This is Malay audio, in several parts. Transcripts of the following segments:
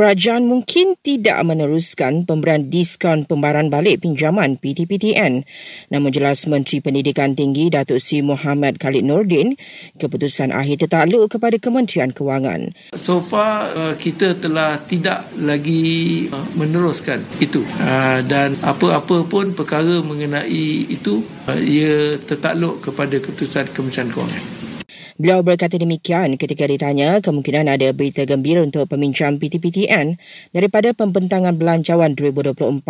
kerajaan mungkin tidak meneruskan pemberian diskaun pembayaran balik pinjaman PTPTN. Namun jelas Menteri Pendidikan Tinggi Datuk Si Muhammad Khalid Nordin, keputusan akhir tertakluk kepada Kementerian Kewangan. So far uh, kita telah tidak lagi uh, meneruskan itu uh, dan apa-apa pun perkara mengenai itu ia tertakluk kepada keputusan Kementerian Kewangan. Beliau berkata demikian ketika ditanya kemungkinan ada berita gembira untuk peminjam PTPTN daripada pembentangan belanjawan 2024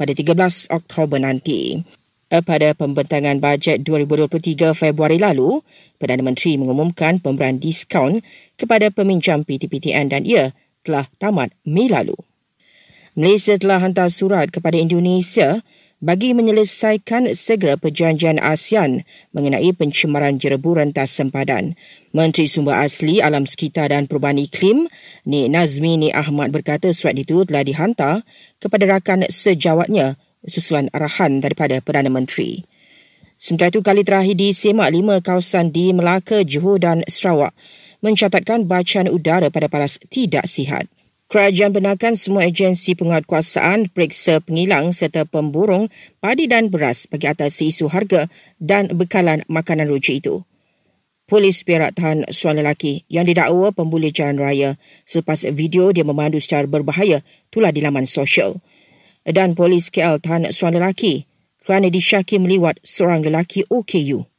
pada 13 Oktober nanti. Eh, pada pembentangan bajet 2023 Februari lalu, Perdana Menteri mengumumkan pemberian diskaun kepada peminjam PTPTN dan ia telah tamat Mei lalu. Malaysia telah hantar surat kepada Indonesia bagi menyelesaikan segera perjanjian ASEAN mengenai pencemaran jerebu rentas sempadan. Menteri Sumber Asli, Alam Sekitar dan Perubahan Iklim, Nik Nazmi Nik Ahmad berkata surat itu telah dihantar kepada rakan sejawatnya susulan arahan daripada Perdana Menteri. Sementara itu, kali terakhir di semak lima kawasan di Melaka, Johor dan Sarawak mencatatkan bacaan udara pada paras tidak sihat. Kerajaan benarkan semua agensi penguatkuasaan periksa pengilang serta pemburung padi dan beras bagi atas isu harga dan bekalan makanan rujuk itu. Polis Perak tahan seorang lelaki yang didakwa pembuli jalan raya selepas video dia memandu secara berbahaya tulah di laman sosial. Dan polis KL tahan seorang lelaki kerana disyaki meliwat seorang lelaki OKU.